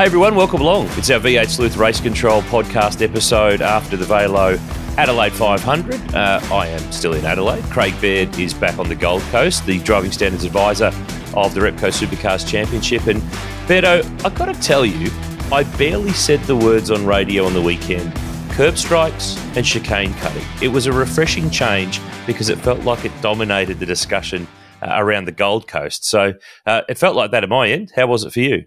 Hey everyone, welcome along. It's our V8 Sleuth Race Control podcast episode after the VAILO Adelaide 500. Uh, I am still in Adelaide. Craig Baird is back on the Gold Coast, the driving standards advisor of the Repco Supercars Championship. And Beto, I've got to tell you, I barely said the words on radio on the weekend curb strikes and chicane cutting. It was a refreshing change because it felt like it dominated the discussion uh, around the Gold Coast. So uh, it felt like that at my end. How was it for you?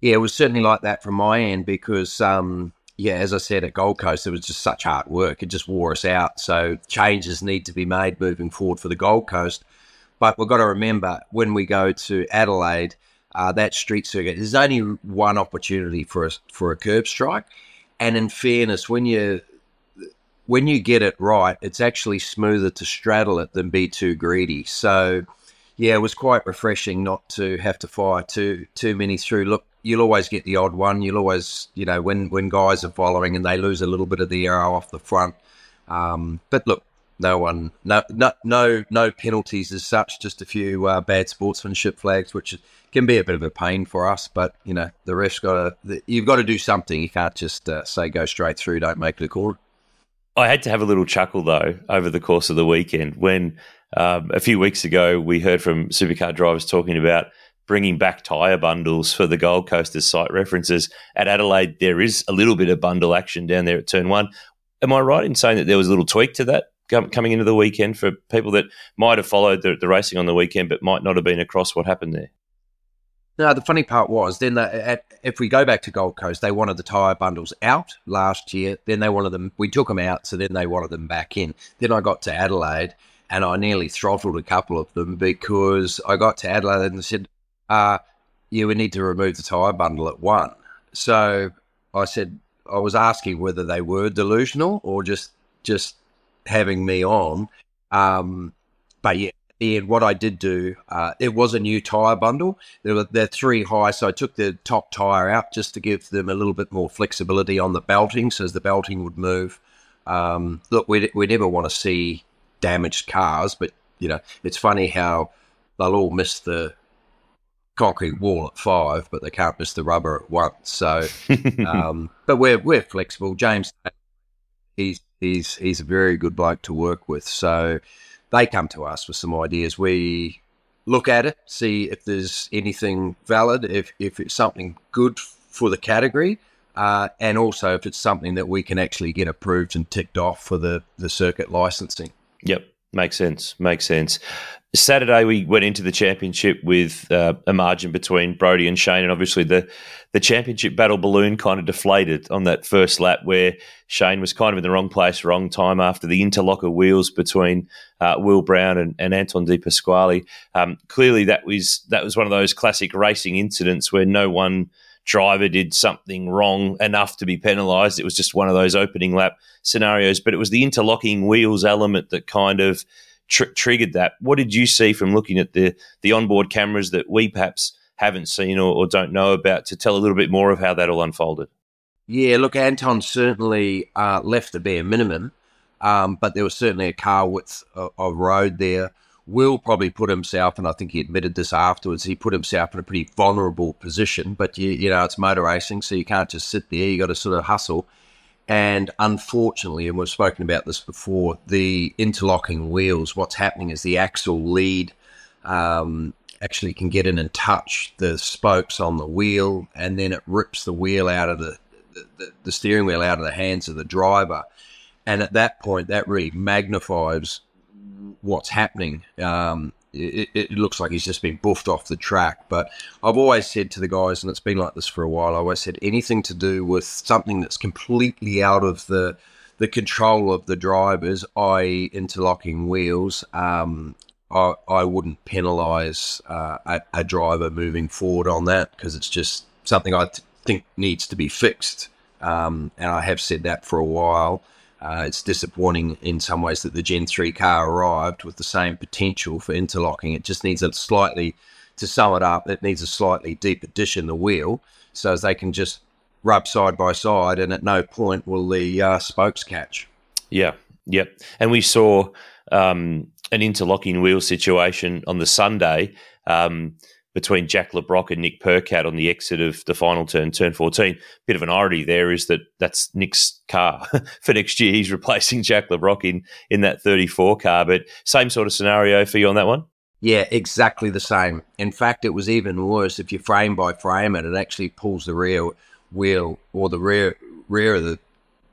Yeah, it was certainly like that from my end because, um, yeah, as I said at Gold Coast, it was just such hard work. It just wore us out. So changes need to be made moving forward for the Gold Coast. But we've got to remember when we go to Adelaide, uh, that street circuit, there's only one opportunity for a, for a curb strike. And in fairness, when you when you get it right, it's actually smoother to straddle it than be too greedy. So, yeah, it was quite refreshing not to have to fire too too many through. Look, you'll always get the odd one. You'll always, you know, when when guys are following and they lose a little bit of the aero off the front. Um, but look, no one, no, no, no, no penalties as such. Just a few uh, bad sportsmanship flags, which can be a bit of a pain for us. But you know, the ref's got to, you've got to do something. You can't just uh, say go straight through, don't make a call. I had to have a little chuckle though over the course of the weekend when um, a few weeks ago we heard from supercar drivers talking about bringing back tyre bundles for the Gold Coast as site references. At Adelaide, there is a little bit of bundle action down there at turn one. Am I right in saying that there was a little tweak to that coming into the weekend for people that might have followed the, the racing on the weekend but might not have been across what happened there? No, the funny part was then at, if we go back to Gold Coast, they wanted the tyre bundles out last year. Then they wanted them, we took them out, so then they wanted them back in. Then I got to Adelaide and I nearly throttled a couple of them because I got to Adelaide and said, uh, you would need to remove the tyre bundle at one. So I said, I was asking whether they were delusional or just just having me on. Um, but yeah, and what I did do, uh, it was a new tyre bundle. There were they're three high, so I took the top tyre out just to give them a little bit more flexibility on the belting, so the belting would move. Um, look, we we never want to see damaged cars, but you know it's funny how they'll all miss the concrete wall at five, but they can't miss the rubber at once. So, um, but we're we're flexible. James, he's he's he's a very good bloke to work with. So they come to us with some ideas. We look at it, see if there's anything valid, if if it's something good for the category. Uh, and also if it's something that we can actually get approved and ticked off for the, the circuit licensing. Yep. Makes sense. Makes sense. Saturday we went into the championship with uh, a margin between Brodie and Shane, and obviously the the championship battle balloon kind of deflated on that first lap where Shane was kind of in the wrong place, wrong time after the interlocker wheels between uh, Will Brown and, and Anton De Pasquale. Um, clearly, that was that was one of those classic racing incidents where no one driver did something wrong enough to be penalised. It was just one of those opening lap scenarios, but it was the interlocking wheels element that kind of tr- triggered that. What did you see from looking at the the onboard cameras that we perhaps haven't seen or, or don't know about to tell a little bit more of how that all unfolded? Yeah, look, Anton certainly uh, left the bare minimum, um, but there was certainly a car width of, of road there. Will probably put himself, and I think he admitted this afterwards, he put himself in a pretty vulnerable position. But, you, you know, it's motor racing, so you can't just sit there. you got to sort of hustle. And unfortunately, and we've spoken about this before, the interlocking wheels, what's happening is the axle lead um, actually can get in and touch the spokes on the wheel, and then it rips the wheel out of the, the, the steering wheel out of the hands of the driver. And at that point, that really magnifies what's happening. Um, it, it, looks like he's just been buffed off the track. But I've always said to the guys, and it's been like this for a while. I always said anything to do with something that's completely out of the the control of the drivers, i.e., interlocking wheels. Um, I, I wouldn't penalise uh, a, a, driver moving forward on that because it's just something I th- think needs to be fixed. Um, and I have said that for a while. Uh, it's disappointing in some ways that the Gen 3 car arrived with the same potential for interlocking. It just needs a slightly, to sum it up, it needs a slightly deeper dish in the wheel so as they can just rub side by side and at no point will the uh, spokes catch. Yeah, yep. And we saw um, an interlocking wheel situation on the Sunday. Um, between Jack Le Brocq and Nick Percat on the exit of the final turn, turn 14. Bit of an oddity there is that that's Nick's car for next year. He's replacing Jack Le Brocq in, in that 34 car, but same sort of scenario for you on that one? Yeah, exactly the same. In fact, it was even worse. If you frame by frame it, it actually pulls the rear wheel or the rear rear of the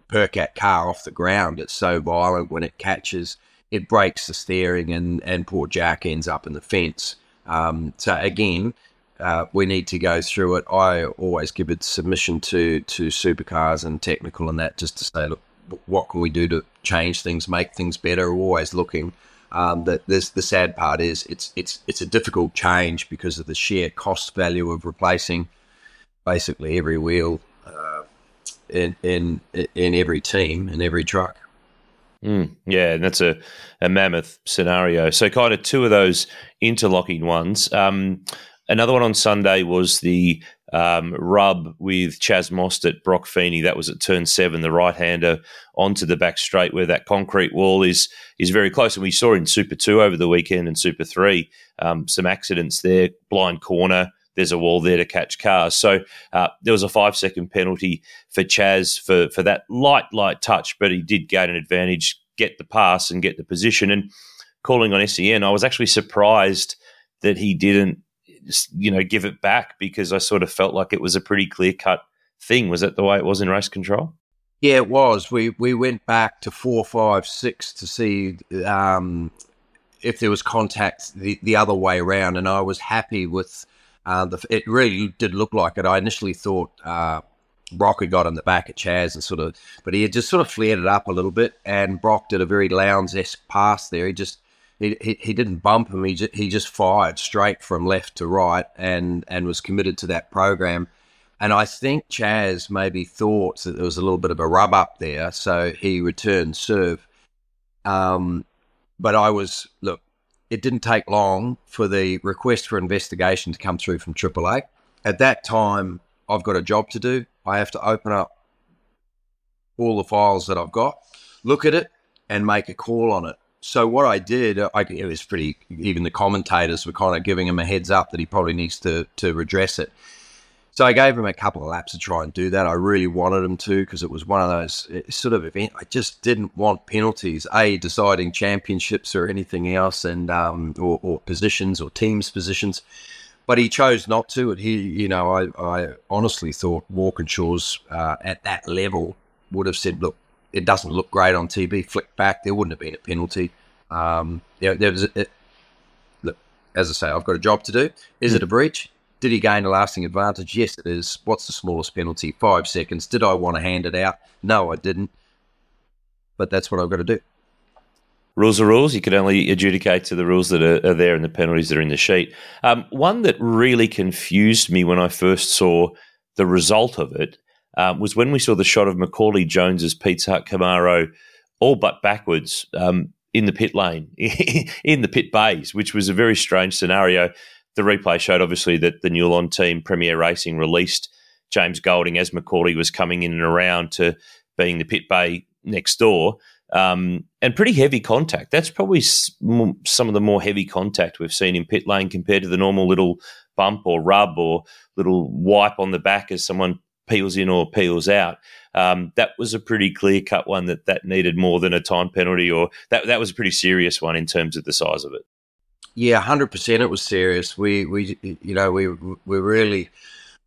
Percat car off the ground. It's so violent when it catches, it breaks the steering, and and poor Jack ends up in the fence. Um, so again, uh, we need to go through it. I always give it submission to to supercars and technical and that just to say, look, what can we do to change things, make things better? We're always looking. Um, that this the sad part is it's it's it's a difficult change because of the sheer cost value of replacing basically every wheel uh, in in in every team in every truck. Mm, yeah, and that's a, a mammoth scenario. So, kind of two of those interlocking ones. Um, another one on Sunday was the um, rub with Chaz Mostert, Broc Feeney. That was at turn seven, the right hander onto the back straight where that concrete wall is is very close. And we saw in Super Two over the weekend and Super Three um, some accidents there, blind corner there's a wall there to catch cars. So uh, there was a five second penalty for Chaz for for that light light touch, but he did gain an advantage, get the pass and get the position. And calling on SEN, I was actually surprised that he didn't, you know, give it back because I sort of felt like it was a pretty clear cut thing. Was that the way it was in race control? Yeah, it was. We we went back to four, five, six to see um, if there was contact the, the other way around, and I was happy with uh, the, it really did look like it. I initially thought uh, Broc had got in the back at Chaz and sort of, but he had just sort of flared it up a little bit, and Broc did a very Lowndes esque pass there. He just he, he, he didn't bump him. He just, he just fired straight from left to right and and was committed to that program. And I think Chaz maybe thought that there was a little bit of a rub up there, so he returned serve. Um, but I was look, it didn't take long for the request for investigation to come through from 888. At that time, I've got a job to do. I have to open up all the files that I've got, look at it, and make a call on it. So what I did, I, it was pretty. Even the commentators were kind of giving him a heads up that he probably needs to to redress it. So I gave him a couple of laps to try and do that. I really wanted him to because it was one of those eh, sort of event. I just didn't want penalties, a deciding championships or anything else, and um, or, or, positions or teams positions. But he chose not to. And he, you know, I, I honestly thought Walkinshaw's uh, at that level would have said, "Look, it doesn't look great on TV. Flick back. There wouldn't have been a penalty." Um, there, there was. A, look, as I say, I've got a job to do. Is it a breach? Did he gain a lasting advantage? Yes, it is. What's the smallest penalty? Five seconds. Did I want to hand it out? No, I didn't. But that's what I've got to do. Rules are rules. You can only adjudicate to the rules that are, are there and the penalties that are in the sheet. Um, one that really confused me when I first saw the result of it um, was when we saw the shot of Macauley Jones's Pizza Hut Camaro all but backwards um, in the pit lane, in the pit bays, which was a very strange scenario the replay showed obviously that the Newlon team, PremiAir Racing, released James Golding as Macauley was coming in and around to being the pit bay next door. Um, and pretty heavy contact. That's probably some of the more heavy contact we've seen in pit lane compared to the normal little bump or rub or little wipe on the back as someone peels in or peels out. Um, that was a pretty clear cut one that that needed more than a time penalty, or that that was a pretty serious one in terms of the size of it. Yeah, hundred percent. It was serious. We we you know we we really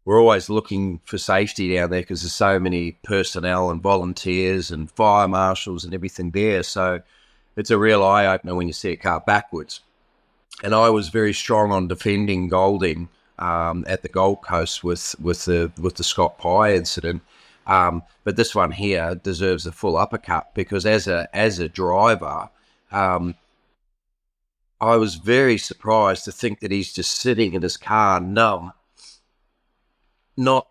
we're always looking for safety down there because there's so many personnel and volunteers and fire marshals and everything there. So it's a real eye opener when you see a car backwards. And I was very strong on defending Golding um, at the Gold Coast with with the with the Scott Pye incident. Um, but this one here deserves a full uppercut because as a as a driver, um, I was very surprised to think that he's just sitting in his car numb, not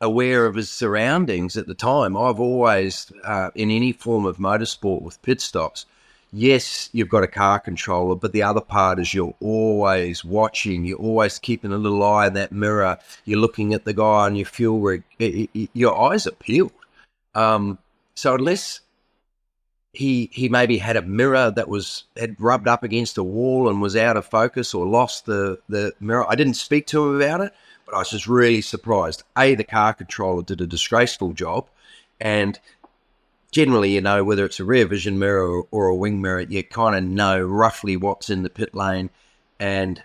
aware of his surroundings at the time. I've always, uh, in any form of motorsport with pit stops, yes, you've got a car controller, but the other part is you're always watching, you're always keeping a little eye in that mirror, you're looking at the guy on your fuel rig, your eyes are peeled. Um, so unless he he maybe had a mirror that was had rubbed up against a wall and was out of focus or lost the the mirror. I didn't speak to him about it, but I was just really surprised. A, the car controller did a disgraceful job, and generally, you know, whether it's a rear vision mirror or, a wing mirror, you kind of know roughly what's in the pit lane, and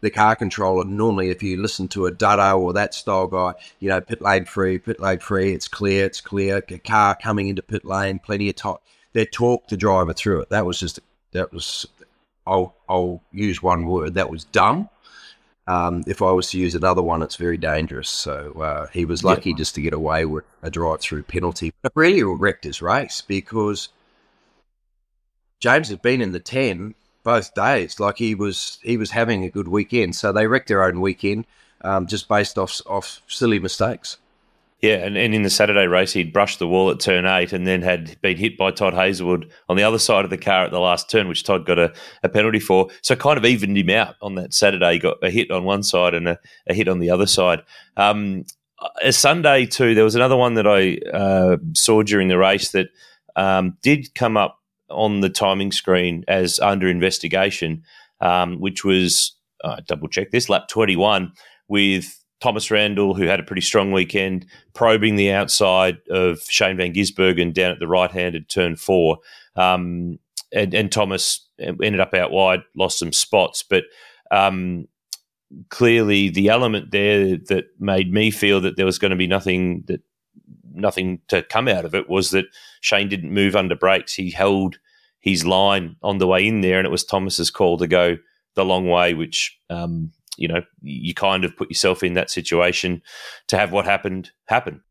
the car controller. Normally, if you listen to a Dutto or that style guy, you know, pit lane free, pit lane free, it's clear, it's clear. A car coming into pit lane, plenty of time. They talked the driver through it. That was just that was. I'll I'll use one word. That was dumb. Um, if I was to use another one, it's very dangerous. So uh, he was lucky yeah. just to get away with a drive-through penalty. It really wrecked his race because James had been in the ten both days. Like he was he was having a good weekend. So they wrecked their own weekend um, just based off off silly mistakes. Yeah, and, and in the Saturday race, he'd brushed the wall at turn eight and then had been hit by Todd Hazelwood on the other side of the car at the last turn, which Todd got a, a penalty for. So kind of evened him out on that Saturday. He got a hit on one side and a, a hit on the other side. Um, a Sunday, too, there was another one that I uh, saw during the race that um, did come up on the timing screen as under investigation, um, which was uh, double check this lap 21 with Thomas Randle, who had a pretty strong weekend, probing the outside of Shane Van Gisbergen down at the right hand at turn four. Um, and, and, Thomas ended up out wide, lost some spots. But um, clearly, the element there that made me feel that there was going to be nothing that nothing to come out of it was that Shane didn't move under brakes. He held his line on the way in there, and it was Thomas's call to go the long way, which um, you know you kind of put yourself in that situation to have what happened happen.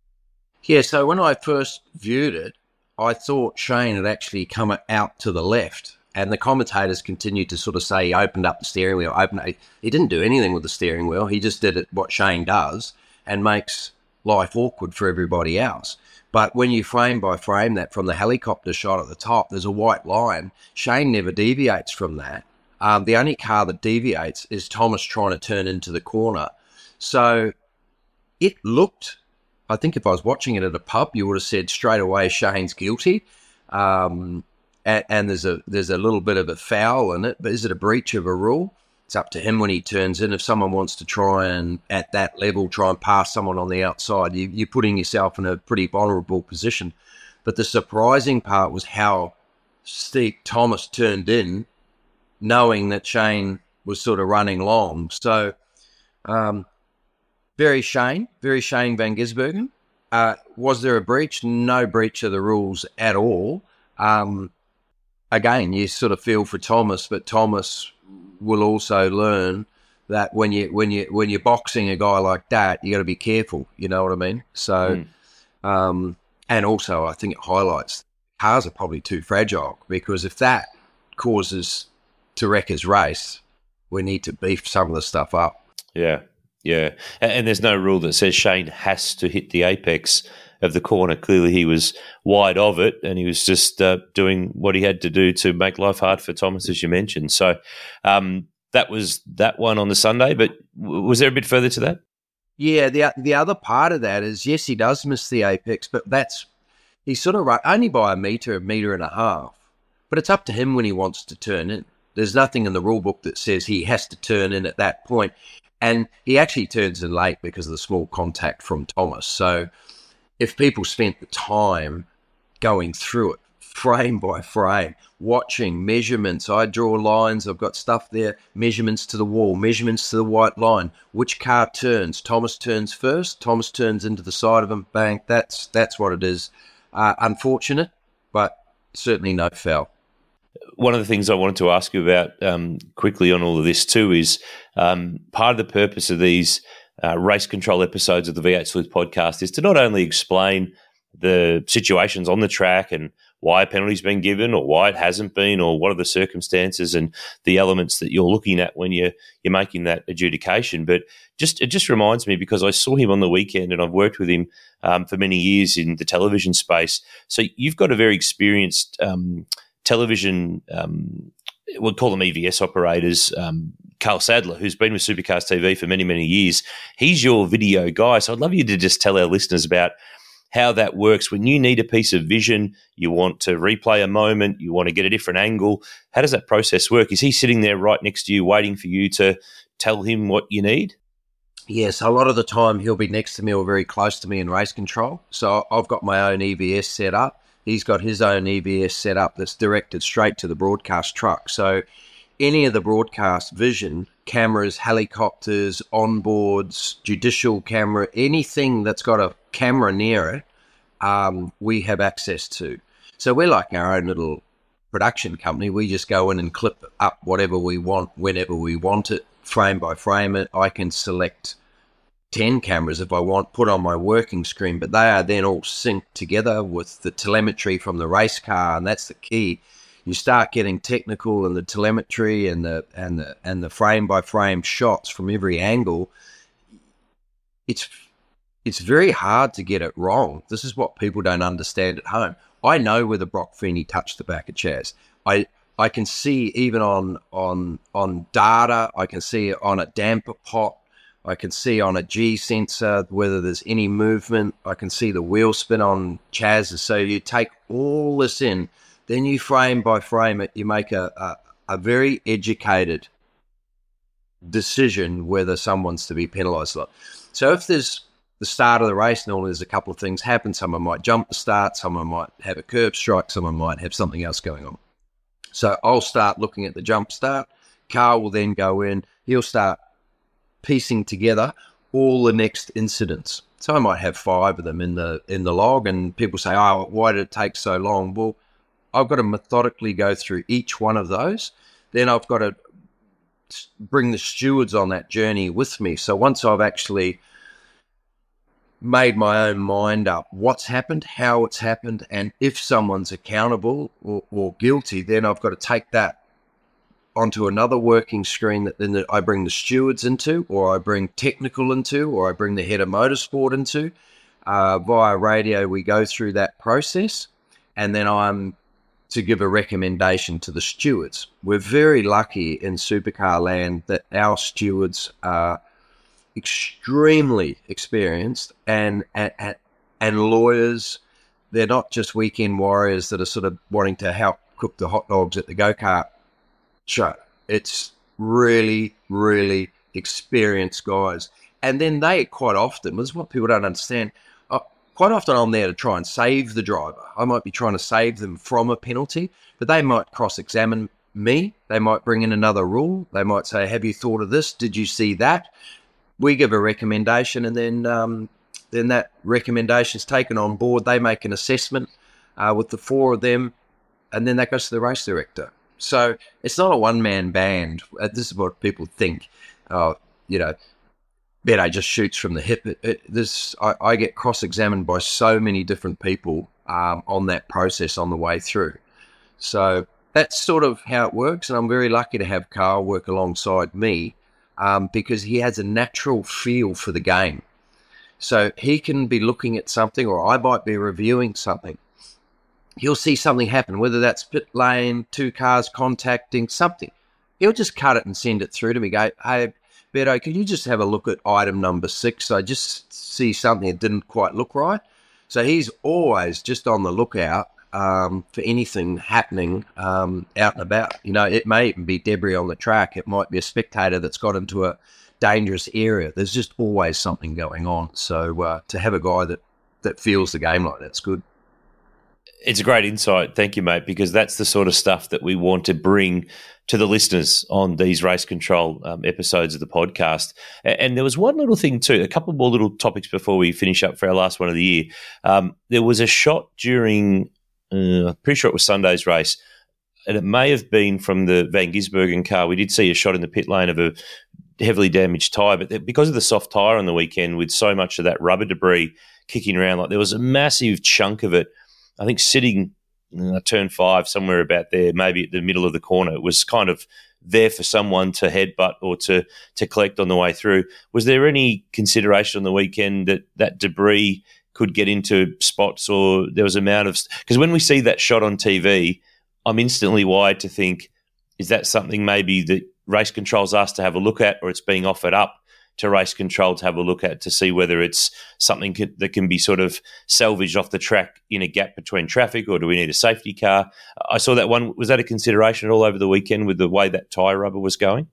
Yeah. So when I first viewed it, I thought Shane had actually come out to the left. And the commentators continued to sort of say he opened up the steering wheel. Opened, he didn't do anything with the steering wheel. He just did it what Shane does and makes life awkward for everybody else. But when you frame by frame that from the helicopter shot at the top, there's a white line. Shane never deviates from that. Um, the only car that deviates is Thomas trying to turn into the corner. So it looked, I think if I was watching it at a pub, you would have said straight away Shane's guilty. Um, and, and, there's a there's a little bit of a foul in it, but is it a breach of a rule? it's up to him when he turns in. If someone wants to try and at that level try and pass someone on the outside, you, you're putting yourself in a pretty vulnerable position. But the surprising part was how steep Thomas turned in, knowing that Shane was sort of running long. So, um, very Shane, very Shane Van Gisbergen. Uh, was there a breach? No breach of the rules at all. Um, again, you sort of feel for Thomas, but Thomas will also learn that when you when you when you're boxing a guy like that, you got to be careful. You know what I mean? So, mm. um, and also I think it highlights cars are probably too fragile because if that causes to wreck his race, we need to beef some of the stuff up. Yeah, yeah, and, and there's no rule that says Shane has to hit the apex of the corner. Clearly, he was wide of it, and he was just uh, doing what he had to do to make life hard for Thomas, as you mentioned. So um, that was that one on the Sunday. But w- was there a bit further to that? Yeah, the the other part of that is yes, he does miss the apex, but that's he's sort of right only by a meter, a meter and a half. But it's up to him when he wants to turn in. There's nothing in the rule book that says he has to turn in at that point. And he actually turns in late because of the small contact from Thomas. So if people spent the time going through it frame by frame, watching measurements. I draw lines, I've got stuff there, measurements to the wall, measurements to the white line, which car turns. Thomas turns first, Thomas turns into the side of him, bang, that's that's what it is. Uh, unfortunate, but certainly no foul. One of the things I wanted to ask you about um, quickly on all of this too is um, part of the purpose of these uh, race control episodes of the V8 Sleuth podcast is to not only explain the situations on the track and why a penalty's been given or why it hasn't been or what are the circumstances and the elements that you're looking at when you're you're making that adjudication. But just it just reminds me because I saw him on the weekend and I've worked with him um, for many years in the television space. So you've got a very experienced um, television. Um, we'll call them EVS operators, um, Carl Sadler, who's been with Supercars TV for many, many years. He's your video guy. So I'd love you to just tell our listeners about how that works when you need a piece of vision, you want to replay a moment, you want to get a different angle. How does that process work? Is he sitting there right next to you, waiting for you to tell him what you need? Yes, a lot of the time he'll be next to me or very close to me in race control. So I've got my own EVS set up. He's got his own EVS set up that's directed straight to the broadcast truck. So any of the broadcast vision cameras, helicopters, onboards, judicial camera, anything that's got a camera near it, um, we have access to. So we're like our own little production company. We just go in and clip up whatever we want whenever we want it, frame by frame it. I can select 10 cameras if I want, put on my working screen, but they are then all synced together with the telemetry from the race car, and that's the key. You start getting technical and the telemetry and the and the and the frame by frame shots from every angle. It's it's very hard to get it wrong. This is what people don't understand at home. I know whether broc feeney touched the back of chaz. I i can see even on on on data i can see it on a damper pot I can see on a G sensor whether there's any movement. I can see the wheel spin on Chaz. So you take all this in then you frame by frame it, you make a, a, a very educated decision whether someone's to be penalised or not. So if there's the start of the race, and normally there's a couple of things happen. Someone might jump the start, someone might have a curb strike, someone might have something else going on. So I'll start looking at the jump start. Carl will then go in. He'll start piecing together all the next incidents. So I might have five of them in the in the log, and people say, "Oh, why did it take so long?" Well, I've got to methodically go through each one of those. Then I've got to bring the stewards on that journey with me. So once I've actually made my own mind up what's happened, how it's happened, and if someone's accountable or, or guilty, then I've got to take that onto another working screen that then I bring the stewards into, or I bring technical into, or I bring the head of motorsport into. Uh, via radio, we go through that process, and then I'm to give a recommendation to the stewards. We're very lucky in supercar land that our stewards are extremely experienced and, and, and lawyers. They're not just weekend warriors that are sort of wanting to help cook the hot dogs at the go kart show. It's really, really experienced guys. And then they quite often, this is what people don't understand, quite often I'm there to try and save the driver. I might be trying to save them from a penalty, but they might cross examine me. They might bring in another rule. They might say, Have you thought of this? Did you see that? We give a recommendation, and then um, then that recommendation is taken on board. They make an assessment uh, with the four of them, and then that goes to the race director. So it's not a one man band. Uh, this is what people think. Uh, you know, Beto just shoots from the hip. It, it, this I, I, get cross-examined by so many different people um, on that process on the way through. So that's sort of how it works, and I'm very lucky to have Carl work alongside me um, because he has a natural feel for the game. So he can be looking at something, or I might be reviewing something. He'll see something happen, whether that's pit lane, two cars contacting something. He'll just cut it and send it through to me. Go, hey, Beto, can you just have a look at item number six? I just see something that didn't quite look right. So he's always just on the lookout um, for anything happening um, out and about. You know, it may even be debris on the track. It might be a spectator that's got into a dangerous area. There's just always something going on. So uh, to have a guy that that feels the game like that's good. It's a great insight. Thank you, mate, because that's the sort of stuff that we want to bring to the listeners on these race control um, episodes of the podcast. And there was one little thing, too, a couple more little topics before we finish up for our last one of the year. Um, there was a shot during, uh, I'm pretty sure it was Sunday's race, and it may have been from the Van Gisbergen car. We did see a shot in the pit lane of a heavily damaged tyre, but because of the soft tyre on the weekend, with so much of that rubber debris kicking around, like there was a massive chunk of it I think sitting turn five somewhere about there, maybe at the middle of the corner, it was kind of there for someone to headbutt or to to collect on the way through. Was there any consideration on the weekend that that debris could get into spots, or there was amount of because when we see that shot on TV, I'm instantly wired to think, is that something maybe that race controls asked to have a look at, or it's being offered up to race control to have a look at to see whether it's something that can be sort of salvaged off the track in a gap between traffic, or do we need a safety car? I saw that one. Was that a consideration at all over the weekend with the way that tyre rubber was going?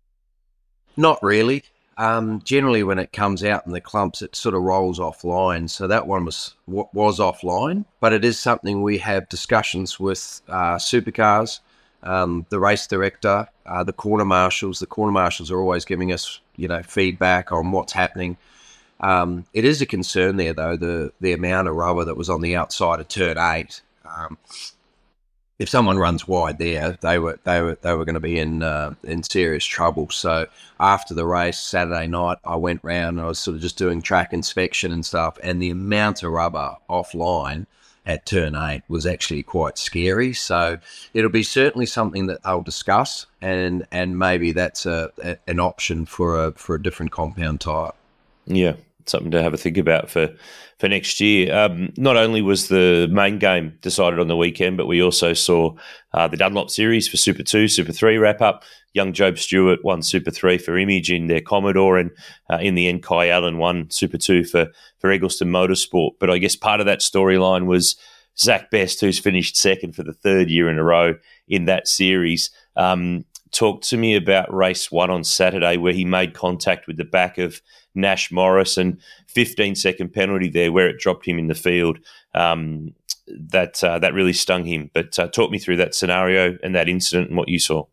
Not really. Um, generally, when it comes out in the clumps, it sort of rolls offline. So that one was was offline, but it is something we have discussions with uh, supercars, um, the race director, uh, the corner marshals. The corner marshals are always giving us, you know, feedback on what's happening. Um, it is a concern there, though, the the amount of rubber that was on the outside of turn eight. Um, if someone runs wide there, they were they were they were going to be in uh, in serious trouble. So after the race Saturday night, I went round. And I was sort of just doing track inspection and stuff, and the amount of rubber offline at turn eight was actually quite scary. So it'll be certainly something that I'll discuss, and and maybe that's a, a an option for a for a different compound type. Yeah, something to have a think about for for next year. Um, not only was the main game decided on the weekend, but we also saw uh, the Dunlop Series for Super Two, Super Three wrap up. Young Jobe Stewart won Super Three for Image in their Commodore, and uh, in the end, Kai Allen won Super Two for for Eggleston Motorsport. But I guess part of that storyline was Zak Best, who's finished second for the third year in a row in that series. Um, talked to me about race one on Saturday, where he made contact with the back of Nash Morris and 15 second penalty there, where it dropped him in the field. Um, that uh, that really stung him. But uh, talk me through that scenario and that incident and what you saw.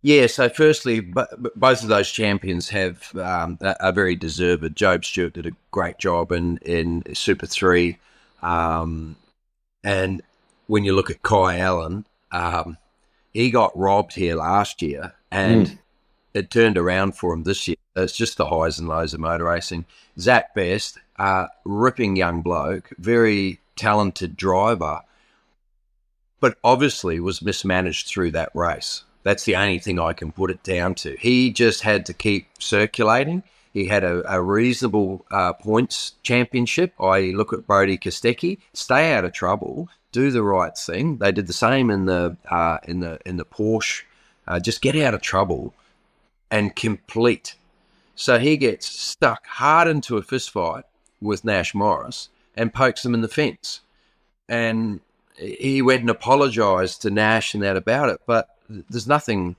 Yeah, so firstly, b- both of those champions have um, very deserved. Jobe Stewart did a great job in in Super Three, um, and when you look at Kai Allen, um, he got robbed here last year, and mm. it turned around for him this year. It's just the highs and lows of motor racing. Zak Best, uh, ripping young bloke, very talented driver, but obviously was mismanaged through that race. That's the only thing I can put it down to. He just had to keep circulating. He had a, a reasonable uh, points championship. I look at Brodie Kostecki, stay out of trouble, do the right thing. They did the same in the uh, in the in the Porsche. Uh, just get out of trouble and complete. So he gets stuck hard into a fistfight with Nash Morris and pokes him in the fence. And he went and apologised to Nash and that about it. But there's nothing.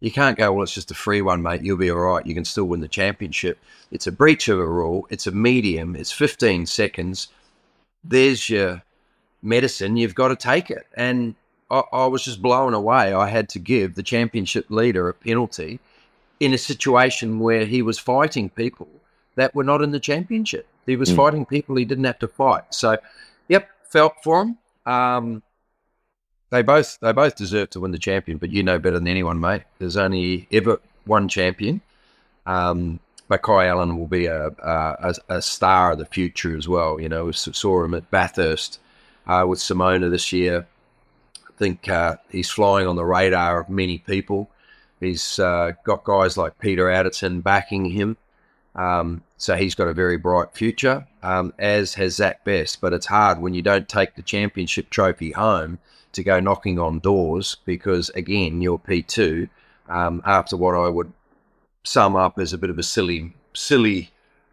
You can't go, well, it's just a free one, mate. You'll be all right. You can still win the championship. It's a breach of a rule. It's a medium. It's 15 seconds. There's your medicine, you've got to take it. And I, I, was just blown away. I had to give the championship leader a penalty in a situation where he was fighting people that were not in the championship. He was mm. fighting people he didn't have to fight. So, yep, felt for him. Um, they both they both deserve to win the champion, but you know better than anyone, mate. There's only ever one champion. Um, but Kai Allen will be a, a, a star of the future as well. You know, we saw him at Bathurst uh, with Simona this year. I think uh, he's flying on the radar of many people. He's uh, got guys like Peter Adderton backing him. Um, so he's got a very bright future, um, as has Zak Best. But it's hard when you don't take the championship trophy home to go knocking on doors because, again, you're P2 um, after what I would sum up as a bit of a silly, silly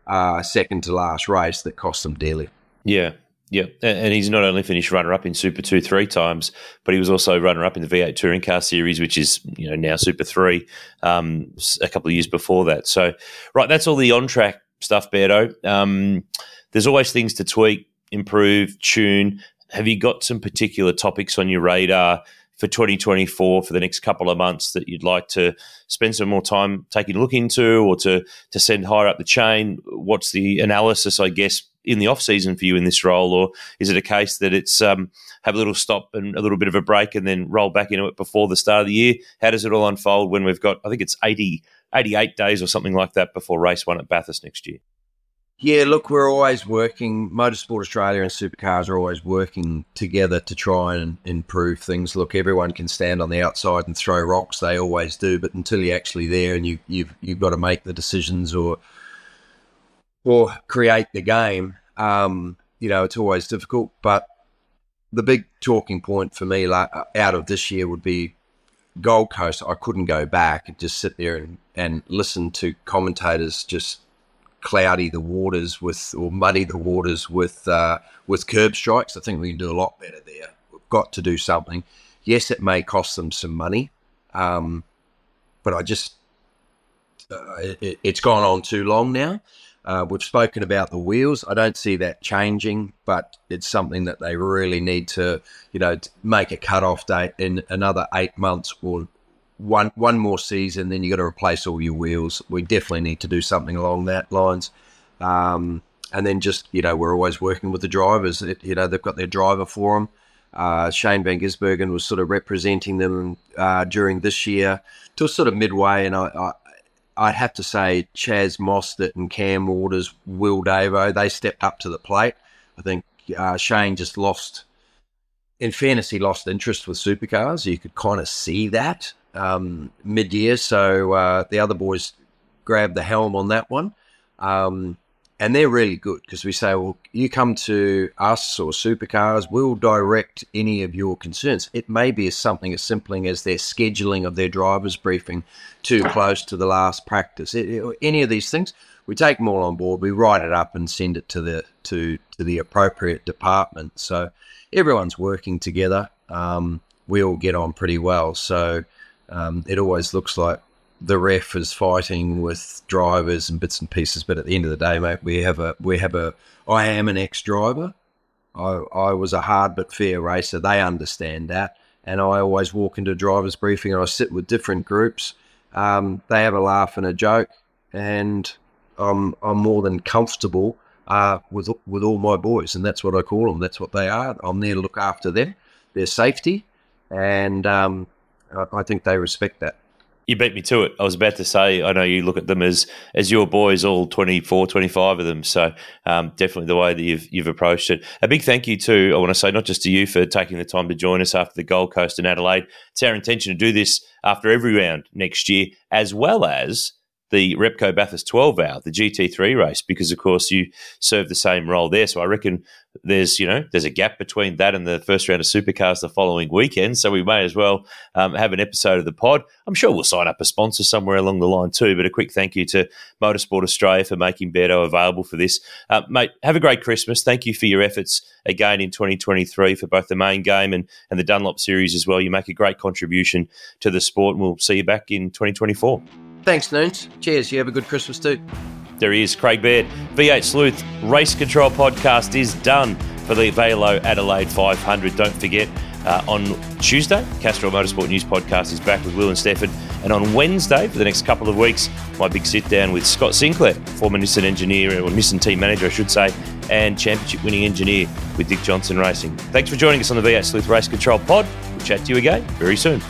uh, second to last race that cost them dearly. Yeah, yeah, and he's not only finished runner up in Super Two three times, but he was also runner up in the V8 Touring Car Series, which is you know now Super Three, um, a couple of years before that. So, right, that's all the on track stuff, Berto. Um, there's always things to tweak, improve, tune. Have you got some particular topics on your radar for 2024 for the next couple of months that you'd like to spend some more time taking a look into, or to to send higher up the chain? What's the analysis, I guess, in the off season for you in this role, or is it a case that it's um, have a little stop and a little bit of a break and then roll back into it before the start of the year? How does it all unfold when we've got I think it's 80, 88 days or something like that before race one at Bathurst next year? Yeah, look, we're always working. Motorsport Australia and supercars are always working together to try and improve things. Look, everyone can stand on the outside and throw rocks; they always do. But until you're actually there and you, you've you've got to make the decisions or or create the game, um, you know, it's always difficult. But the big talking point for me like, out of this year would be Gold Coast. I couldn't go back and just sit there and, and listen to commentators just cloudy the waters with or muddy the waters with uh, with curb strikes. I think we can do a lot better there. We've got to do something. Yes, it may cost them some money, um, but I just uh, it, it's gone on too long now. Uh, we've spoken about the wheels. I don't see that changing, but it's something that they really need to, you know, make a cut-off date in another eight months or one one more season. Then you got to replace all your wheels. We definitely need to do something along that lines. Um, and then just you know, we're always working with the drivers. It, you know, they've got their driver for them. Uh, Shane Van Gisbergen was sort of representing them uh, during this year to sort of midway, and I, I'd have to say Chaz Mostert and Cam Waters, Will Davo, they stepped up to the plate. I think uh, Shane just lost, in fairness, he lost interest with supercars. You could kind of see that um, mid year. So uh, the other boys grabbed the helm on that one. Um, and they're really good because we say, well, you come to us or supercars, we'll direct any of your concerns. It may be something as simple as their scheduling of their driver's briefing too close to the last practice. It, it, any of these things, we take them all on board. We write it up and send it to the to to the appropriate department. So everyone's working together. Um, we all get on pretty well. So um, it always looks like the ref is fighting with drivers and bits and pieces. But at the end of the day, mate, we have a we have a. I am an ex driver. I I was a hard but fair racer. They understand that, and I always walk into drivers briefing and I sit with different groups. Um, they have a laugh and a joke, and I'm I'm more than comfortable uh, with with all my boys, and that's what I call them. That's what they are. I'm there to look after them, their safety, and um, I, think they respect that. You beat me to it. I was about to say, I know you look at them as as your boys, all 24, 25 of them. So um, definitely the way that you've you've approached it. A big thank you to I want to say not just to you for taking the time to join us after the Gold Coast and Adelaide. It's our intention to do this after every round next year, as well as the Repco Bathurst 12 hour, the GT3 race, because of course you serve the same role there. So I reckon there's you know there's a gap between that and the first round of supercars the following weekend. So we may as well um, have an episode of the pod. I'm sure we'll sign up a sponsor somewhere along the line too. But a quick thank you to Motorsport Australia for making Beto available for this, uh, mate. Have a great Christmas. Thank you for your efforts again in 2023 for both the main game and and the Dunlop series as well. You make a great contribution to the sport, and we'll see you back in 2024. Thanks, Noons. Cheers. You have a good Christmas too. There he is, Craig Baird. V8 Sleuth Race Control Podcast is done for the VAILO Adelaide 500. Don't forget, uh, on Tuesday, Castrol Motorsport News Podcast is back with Will and Stefan. And on Wednesday, for the next couple of weeks, my big sit down with Scott Sinclair, former Nissan engineer, or Nissan team manager, I should say, and championship winning engineer with Dick Johnson Racing. Thanks for joining us on the V8 Sleuth Race Control Pod. We'll chat to you again very soon.